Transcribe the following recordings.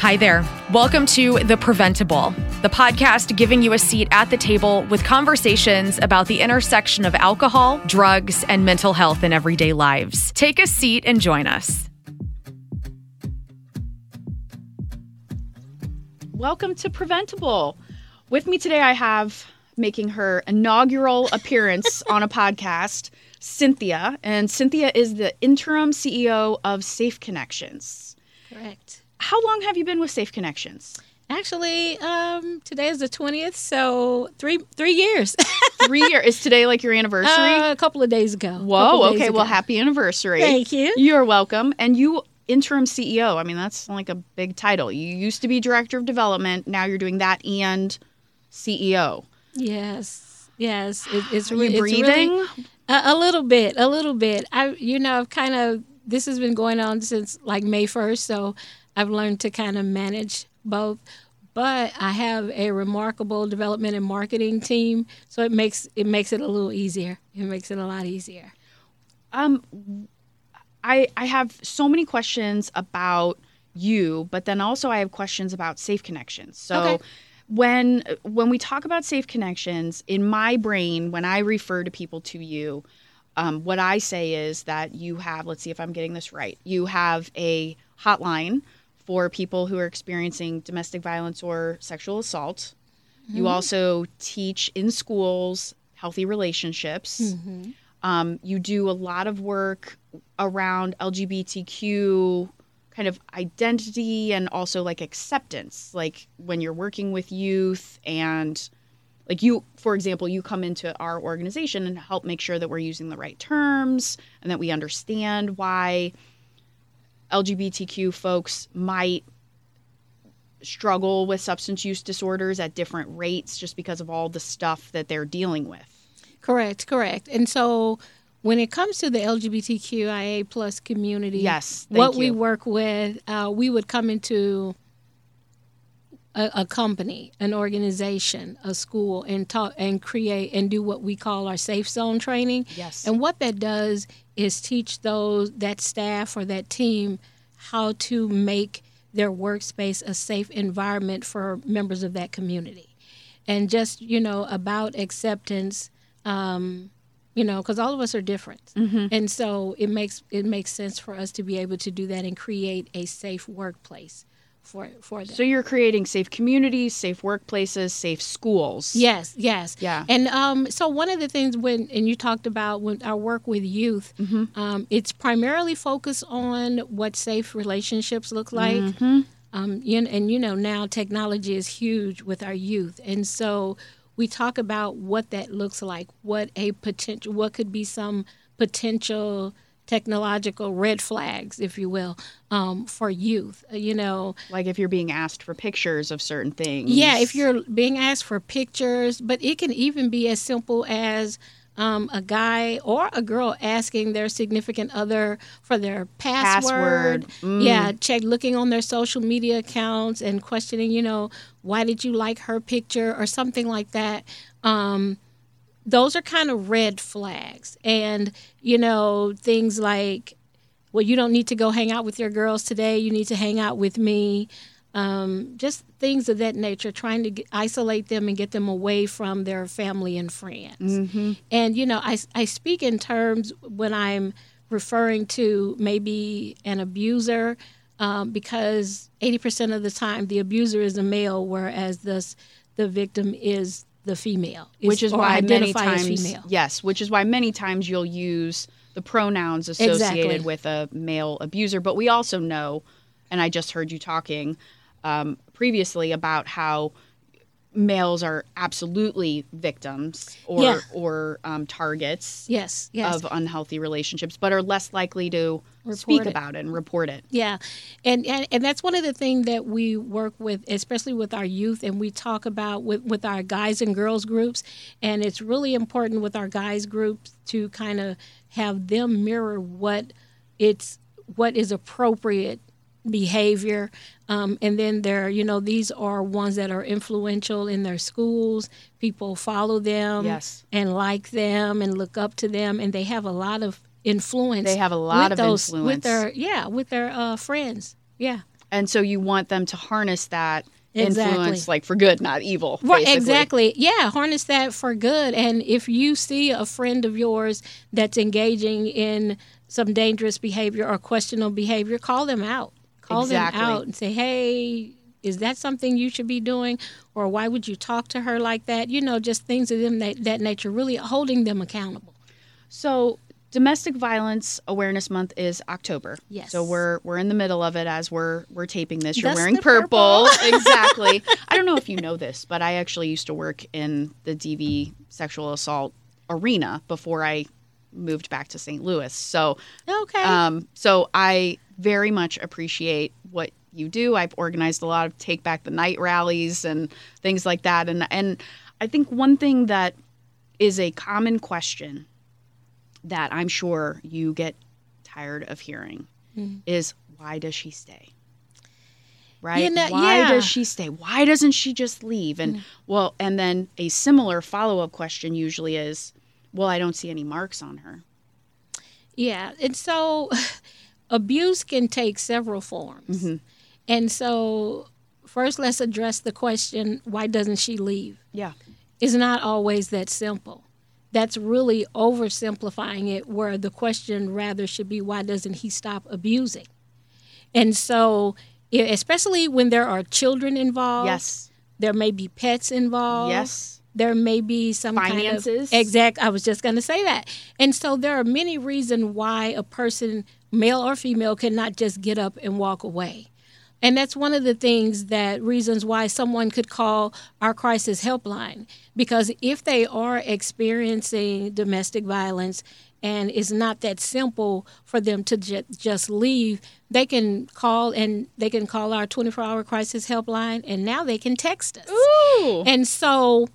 Hi there. Welcome to The Preventable, the podcast giving you a seat at the table with conversations about the intersection of alcohol, drugs, and mental health in everyday lives. Take a seat and join us. Welcome to Preventable. With me today, I have making her inaugural appearance on a podcast, Cynthia. And Cynthia is the interim CEO of Safe Connections. Correct. How long have you been with Safe Connections? Actually, um, today is the twentieth, so three three years. Three years. Is today like your anniversary? Uh, a couple of days ago. Whoa. Days Okay. Well, happy anniversary. Thank you. You're welcome. And you interim CEO. I mean, that's like a big title. You used to be director of development. Now you're doing that and CEO. Yes, yes. It, it's Are re- you it's breathing? really- a, a little bit, a little bit. I, you know, I've kind of this has been going on since like May first, so I've learned to kind of manage both. But I have a remarkable development and marketing team, so it makes it makes it a little easier. It makes it a lot easier. Um, I I have so many questions about you, but then also I have questions about Safe Connections. So. Okay. When when we talk about safe connections, in my brain, when I refer to people to you, um, what I say is that you have. Let's see if I'm getting this right. You have a hotline for people who are experiencing domestic violence or sexual assault. You also teach in schools healthy relationships. Um, you do a lot of work around LGBTQ kind of identity and also like acceptance, like when you're working with youth and like you, for example, you come into our organization and help make sure that we're using the right terms and that we understand why LGBTQ folks might struggle with substance use disorders at different rates just because of all the stuff that they're dealing with. Correct, correct. And so when it comes to the LGBTQIA plus community, Yes, what we work with, uh, we would come into a, a company, an organization, a school, and talk and create and do what we call our safe zone training. Yes. And what that does is teach those that staff or that team how to make their workspace a safe environment for members of that community and just you know about acceptance um, you know because all of us are different and so it makes it makes sense for us to be able to do that and create a safe workplace for for them So you're creating safe communities, safe workplaces, safe schools. Yes, yes. Yeah. And um, so one of the things when and you talked about when our work with youth, Mm-hmm. um, it's primarily focused on what safe relationships look like. Mm-hmm. Um, you, and you know now technology is huge with our youth, and so we talk about what that looks like, what a potential, what could be some potential technological red flags, if you will, um, for youth. Uh, You know, Like if you're being asked for pictures of certain things. yeah, if you're being asked for pictures, but it can even be as simple as um, a guy or a girl asking their significant other for their password. Password. Mm. Yeah, check looking on their social media accounts and questioning, you know, why did you like her picture or something like that. Um, those are kind of red flags. And, you know, things like, well, you don't need to go hang out with your girls today. You need to hang out with me. Um, just things of that nature, trying to get, isolate them and get them away from their family and friends. And, you know, I, I speak in terms when I'm referring to maybe an abuser um, because 80% of the time the abuser is a male, whereas this, the victim is the female, which is why many identify as times female. yes, which is why many times you'll use the pronouns associated Exactly. with a male abuser. But we also know, and I just heard you talking um, previously about how males are absolutely victims or Yeah. or um, targets Yes, yes. of unhealthy relationships, but are less likely to Report speak it. about it and report it. Yeah, and, and and that's one of the things that we work with, especially with our youth, and we talk about with with our guys and girls groups, and it's really important with our guys groups to kind of have them mirror what it's what is appropriate behavior um, and then there you know these are ones that are influential in their schools people follow them Yes. and like them and look up to them and they have a lot of influence They have a lot with of those, influence. with their yeah with their uh, friends yeah and so you want them to harness that Exactly. influence like for good not evil Right, basically. exactly. Yeah, harness that for good. And if you see a friend of yours that's engaging in some dangerous behavior or questionable behavior, call them out. Call Exactly. them out and say, hey, is that something you should be doing? Or why would you talk to her like that? You know, just things of them that, that nature, really holding them accountable. So domestic violence awareness month is October. Yes. So we're we're in the middle of it as we're we're taping this. You're That's wearing purple. purple. exactly. I don't know if you know this, but I actually used to work in the DV sexual assault arena before I moved back to St. Louis. So Okay. um so I very much appreciate what you do. I've organized a lot of take back the night rallies and things like that and and I think one thing that is a common question that I'm sure you get tired of hearing mm-hmm. is why does she stay? Right? You know, why yeah. does she stay? Why doesn't she just leave? And mm-hmm. well, and then a similar follow-up question usually is, well, I don't see any marks on her. Yeah, and so abuse can take several forms. Mm-hmm. And so, first, let's address the question why doesn't she leave? Yeah. It's not always that simple. That's really oversimplifying it, where the question rather should be why doesn't he stop abusing? And so, especially when there are children involved, Yes. there may be pets involved, Yes. There may be some Finances. kind of exact i was just going to say that and so there are many reasons why a person male or female cannot just get up and walk away and that's one of the things that reasons why someone could call our crisis helpline because if they are experiencing domestic violence and it's not that simple for them to ju- just leave they can call and they can call our 24 hour crisis helpline and now they can text us Ooh. and so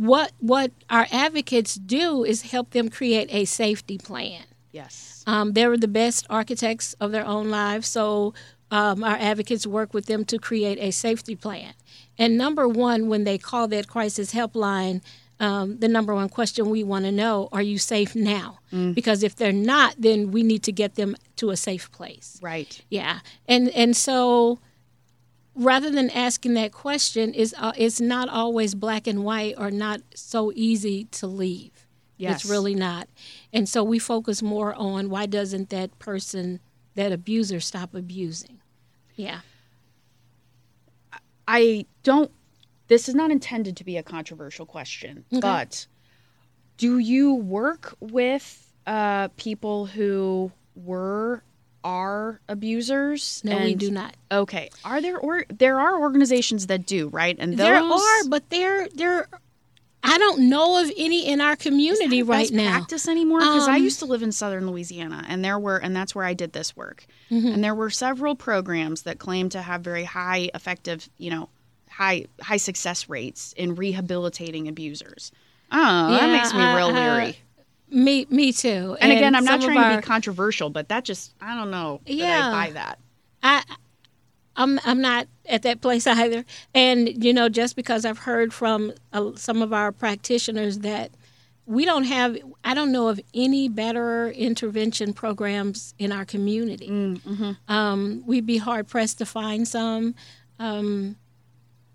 what what our advocates do is help them create a safety plan. Yes. Um, they're the best architects of their own lives, so um, our advocates work with them to create a safety plan. And number one, when they call that crisis helpline, um, the number one question we want to know: Are you safe now? Because if they're not, then we need to get them to a safe place. Right. Yeah, and and so rather than asking that question, is uh, it's not always black and white or not so easy to leave. Yes. It's really not, and so we focus more on why doesn't that person, that abuser, stop abusing? Yeah. I don't. This is not intended to be a controversial question, but do you work with uh, people who were are abusers? No, we do not. Okay, are there or there are organizations that do right? And those, There are, but they're they're. I don't know of any in our community right now. practice anymore because I Um, used to live in southern Louisiana and there were and that's where I did this work Mm-hmm. and there were several programs that claimed to have very high effective you know high high success rates in rehabilitating abusers. Oh, that makes me I- real I- leery. Me, me too. And, again, I'm not trying to be controversial, but that just I don't know that Yeah. I buy that. I I'm I'm not at that place either. And you know, just because I've heard from uh, some of our practitioners that we don't have, I don't know of any better intervention programs in our community. Um, we'd be hard pressed to find some um,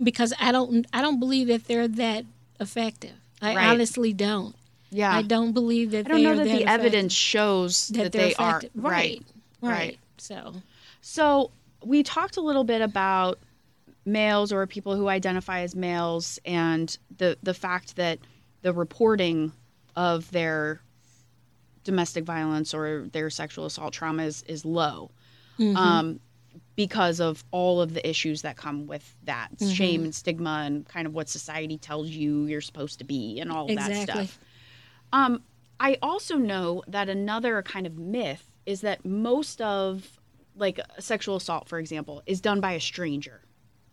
because I don't I don't believe that they're that effective. I Right. honestly don't. Yeah, I don't believe that I don't they know that the evidence shows that, that they're are. Right. right. Right. So So we talked a little bit about males or people who identify as males and the the fact that the reporting of their domestic violence or their sexual assault trauma is, is low um, because of all of the issues that come with that shame and stigma and kind of what society tells you you're supposed to be and all of that stuff. Um, I also know that another kind of myth is that most of like sexual assault, for example, is done by a stranger,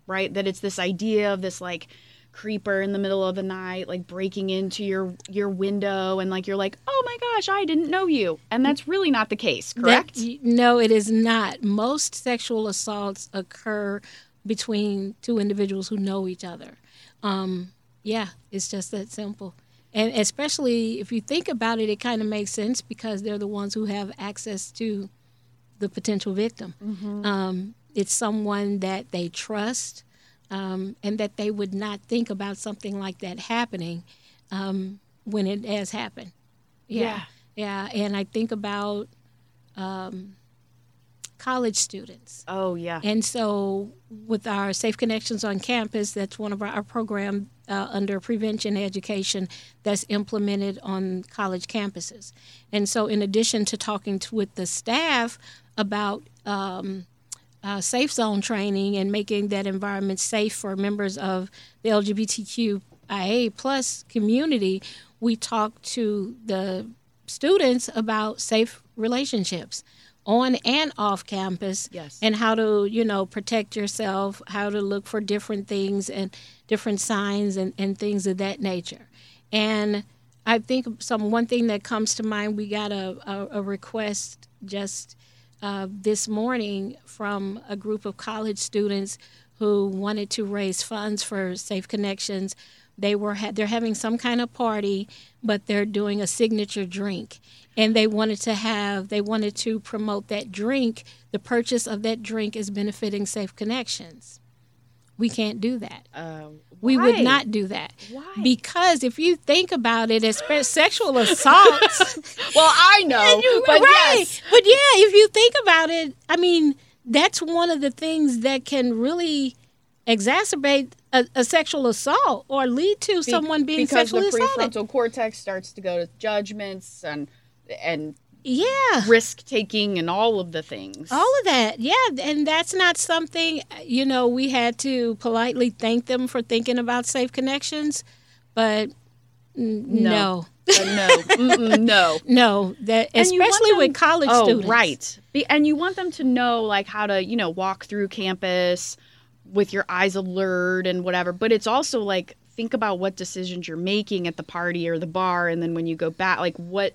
right? That it's this idea of this like creeper in the middle of the night, like breaking into your your window, and like you're like, oh my gosh, I didn't know you, and that's really not the case, correct? That- no, it is not. Most sexual assaults occur between two individuals who know each other. Um, yeah, it's just that simple. And especially if you think about it, it kind of makes sense because they're the ones who have access to the potential victim. Um, it's someone that they trust, um, and that they would not think about something like that happening um, when it has happened. Yeah. yeah, and I think about um, college students. Oh yeah. And so, with our Safe Connections on campus, that's one of our, our program uh, under prevention education that's implemented on college campuses. And so, in addition to talking to, with the staff about um, uh, safe zone training and making that environment safe for members of the LGBTQIA plus community, we talk to the students about safe relationships on and off campus Yes. and how to you know protect yourself how to look for different things and different signs and, and things of that nature and i think some one thing that comes to mind we got a, a, a request just uh, this morning from a group of college students who wanted to raise funds for safe connections. They were ha- they're having some kind of party but they're doing a signature drink. And they wanted to have they wanted to promote that drink. The purchase of that drink is benefiting safe connections. We can't do that. Uh, we would not do that. Why? because if you think about it as sexual assault. Well, I know, but right. yes. But yeah, if you think about it, I mean, that's one of the things that can really exacerbate a, a sexual assault or lead to Be- someone being because sexually the assaulted. prefrontal cortex starts to go to judgments and and Yeah. risk taking and all of the things. All of that, yeah, and that's not something you know. We had to politely thank them for thinking about safe connections, but n- no, But no, no. no, that And you want especially them- with college oh, students, right. Be, and you want them to know like how to, you know, walk through campus with your eyes alert and whatever. But it's also like think about what decisions you're making at the party or the bar, and then when you go back, like what.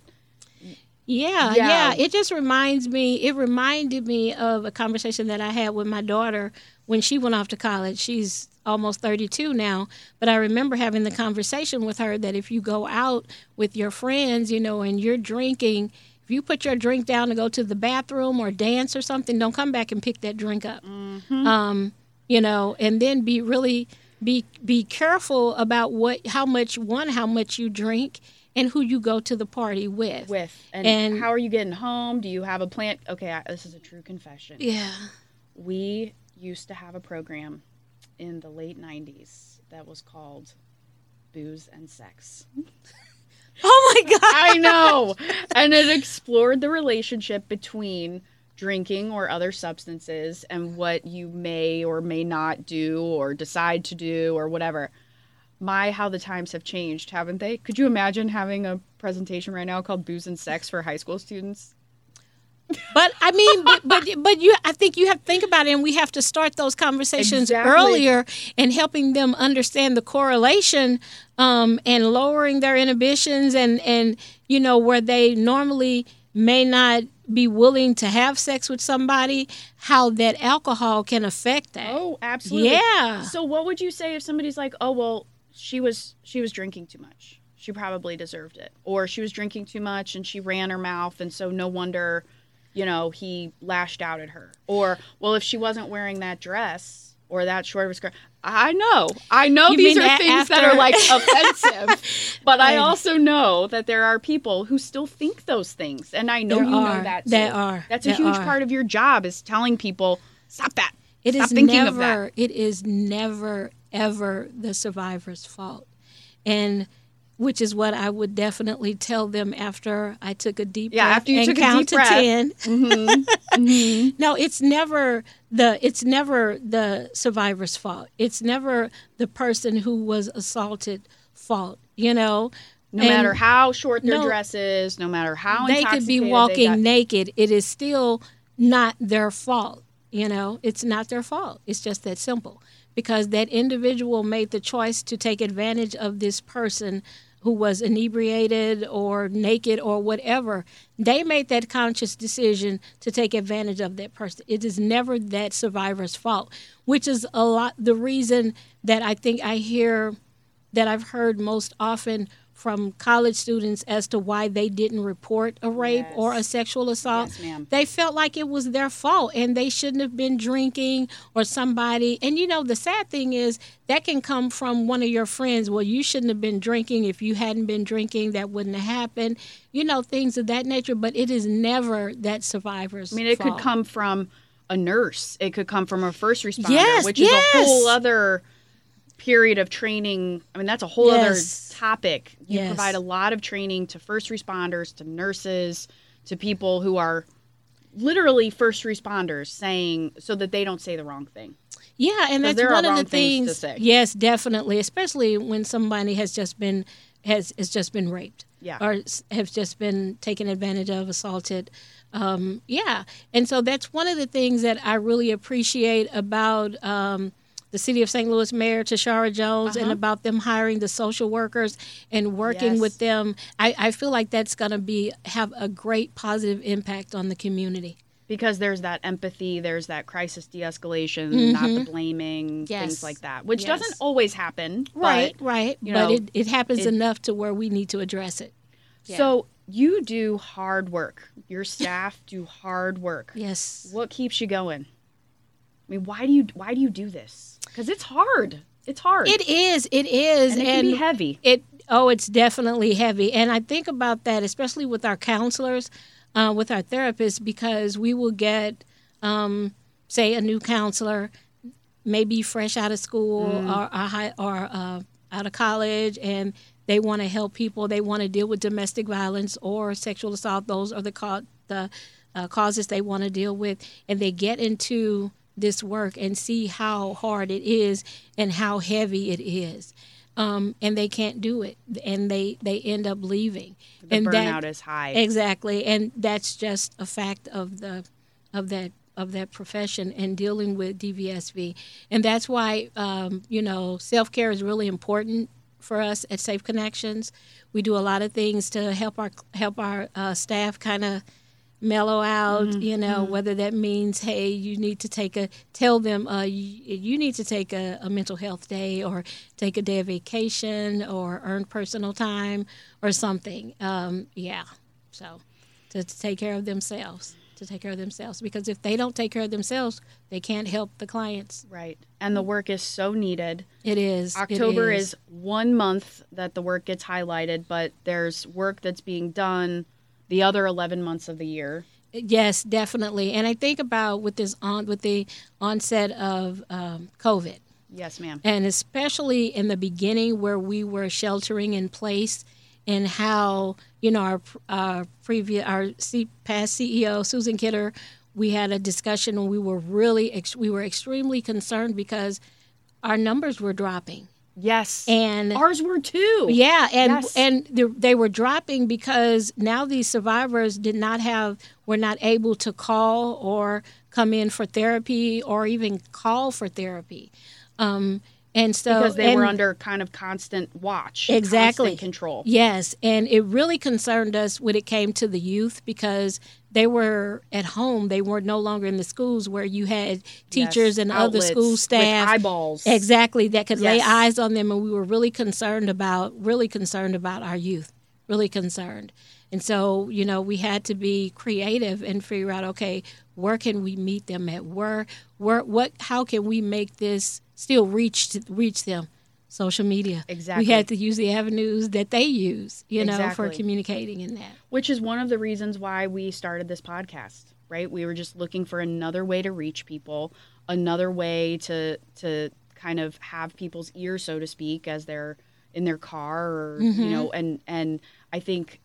Yeah, Yeah. yeah, It just reminds me, it reminded me of a conversation that I had with my daughter when she went off to college. She's almost 32 now, but I remember having the conversation with her that if you go out with your friends, you know, and you're drinking, if you put your drink down to go to the bathroom or dance or something, don't come back and pick that drink up. Um, you know, and then be really be be careful about what how much one how much you drink and who you go to the party with. With and, And- how are you getting home? Do you have a plan? Okay, I, this is a true confession. Yeah. We used to have a program in the late 90s that was called Booze and Sex. Oh my God. I know. and it explored the relationship between drinking or other substances and what you may or may not do or decide to do or whatever. My, how the times have changed, haven't they? Could you imagine having a presentation right now called Booze and Sex for high school students? But I mean, but, but but you, I think you have to think about it, and we have to start those conversations Exactly. earlier and helping them understand the correlation um, and lowering their inhibitions and and you know where they normally may not be willing to have sex with somebody, how that alcohol can affect that. Oh, absolutely. Yeah. So what would you say if somebody's like, "Oh, well, she was she was drinking too much. She probably deserved it." Or she was drinking too much and she ran her mouth and so no wonder, you know, he lashed out at her. Or, well, if she wasn't wearing that dress or that short of a skirt. I know. I know You these are things that are like offensive. But I also know that there are people who still think those things. And I know There you know are. that. There are. That's a huge are. part of your job is telling people, stop that. It Stop is thinking never, of that. It is never ever the survivor's fault, and which is what I would definitely tell them after I took a deep breath. Yeah, breath after you and took a count deep to breath. 10 Mhm. No, it's never the it's never the survivor's fault. It's never the person who was assaulted fault. You know, No And matter how short their no- dress is, no matter how they could be walking got- naked. It is still not their fault. You know, it's not their fault. It's just that simple. Because that individual made the choice to take advantage of this person who was inebriated or naked or whatever. They made that conscious decision to take advantage of that person. It is never that survivor's fault, which is a lot the reason that I think I hear that I've heard most often from college students as to why they didn't report a rape or a sexual assault. Yes. They felt like it was their fault and they shouldn't have been drinking or somebody. And you know, the sad thing is that can come from one of your friends. Well, you shouldn't have been drinking. If you hadn't been drinking, that wouldn't have happened. You know, things of that nature. But it is never that survivor's. I mean, it fault. could come from a nurse. It could come from a first responder, Yes, which is a whole other period of training. I mean, that's a whole Yes. other topic. You Yes. provide a lot of training to first responders, to nurses, to people who are literally first responders saying so that they don't say the wrong thing. Yeah, and that's one of the things to things. say. Yes, definitely, especially when somebody has just been has has just been raped. Yeah. Or have just been taken advantage of, assaulted. Um, yeah, and so that's one of the things that I really appreciate about um, the city of St. Louis Mayor Tishaura Jones and about them hiring the social workers and working Yes. with them. I, I feel like that's going to be have a great positive impact on the community. Because there's that empathy, there's that crisis de escalation, not the blaming, Mm-hmm. Yes. things like that, which Yes. doesn't always happen. Right, but- right. you but know, it, it happens it- enough to where we need to address it. So you do hard work. Your staff do hard work. Yes. What keeps you going? I mean, why do you why do you do this? Because it's hard. It's hard. It is. It is. and it can be heavy. It oh, it's definitely heavy, and I think about that especially with our counselors, uh, with our therapists, because we will get, um, say, a new counselor, maybe fresh out of school Mm. or or, high, or uh, out of college, and they want to help people. They want to deal with domestic violence or sexual assault. Those are the ca- the uh, causes they want to deal with, and they get into this work and see how hard it is and how heavy it is. Um, and they can't do it, and they they end up leaving. The and burnout that, is high. Exactly, and that's just a fact of the of that of that profession and dealing with DVSV, and that's why um, you know self care is really important for us at Safe Connections. We do a lot of things to help our help our uh, staff kind of mellow out you know whether that means hey you need to take a tell them uh, you, you need to take a, a mental health day or take a day of vacation or earn personal time or something um, yeah so to, to take care of themselves to take care of themselves because if they don't take care of themselves they can't help the clients right. And the work is so needed. it is it October is. one month that the work gets highlighted, but there's work that's being done the other 11 months of the year. Yes, definitely. And I think about with this on with the onset of um, COVID, Yes, ma'am. and especially in the beginning where we were sheltering in place, and how you know our our previous our C, past CEO Susan Kidder, we had a discussion and we were really ex- we were extremely concerned because our numbers were dropping Yes. and Ours were too. yeah, and Yes. and they, were dropping because now these survivors did not have were not able to call or come in for therapy or even call for therapy, um, and so Because they were under kind of constant watch. Exactly. constant control. Yes, and it really concerned us when it came to the youth because they were at home. They were no longer in the schools where you had teachers Yes. and other school staff eyeballs. exactly that could lay eyes on them, and we were really concerned about really concerned about our youth, really concerned. And so, you know, we had to be creative and figure out, okay, where can we meet them at? Where, where, what? How can we make this still reach to, reach them? Social media. Exactly. We had to use the avenues that they use, you know, for communicating in that. which is one of the reasons why we started this podcast right we were just looking for another way to reach people another way to to kind of have people's ears so to speak as they're in their car or Mm-hmm. you know and and i think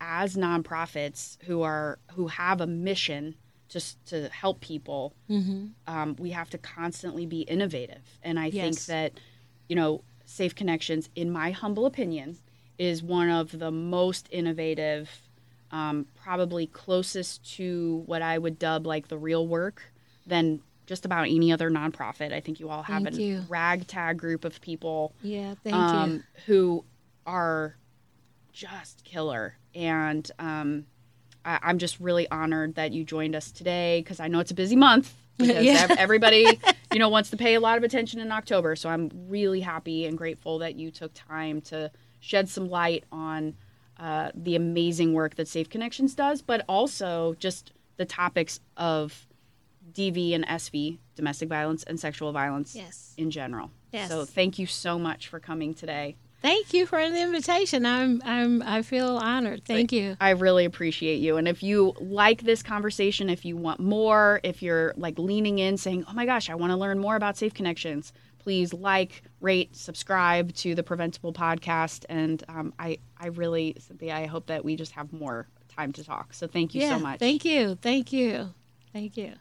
as nonprofits who are who have a mission just to help people um, we have to constantly be innovative and i think that you know safe connections in my humble opinion is one of the most innovative um, probably closest to what i would dub like the real work than just about any other nonprofit i think you all have Thank a you. ragtag group of people Yeah, thank um, you. who are just killer. And um, I, I'm just really honored that you joined us today because I know it's a busy month. Because Yeah. everybody, you know, wants to pay a lot of attention in October. So I'm really happy and grateful that you took time to shed some light on uh, the amazing work that Safe Connections does, but also just the topics of DV and SV, domestic violence and sexual violence Yes. in general. Yes. So thank you so much for coming today. Thank you for the invitation. I'm I'm I feel honored. Thank you. I really appreciate you. And if you like this conversation, if you want more, if you're like leaning in saying, oh my gosh, I want to learn more about Safe Connections, please like, rate, subscribe to the Preventable podcast. And um, I, I really, Cynthia, I hope that we just have more time to talk. So thank you yeah. so much. Thank you. Thank you. Thank you.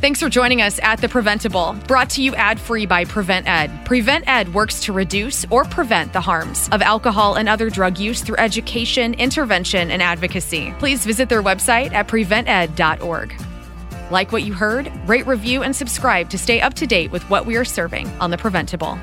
Thanks for joining us at The Preventable, brought to you ad free by Prevent Ed. Prevent Ed works to reduce or prevent the harms of alcohol and other drug use through education, intervention, and advocacy. Please visit their website at prevented.org. Like what you heard? Rate, review, and subscribe to stay up to date with what we are serving on The Preventable.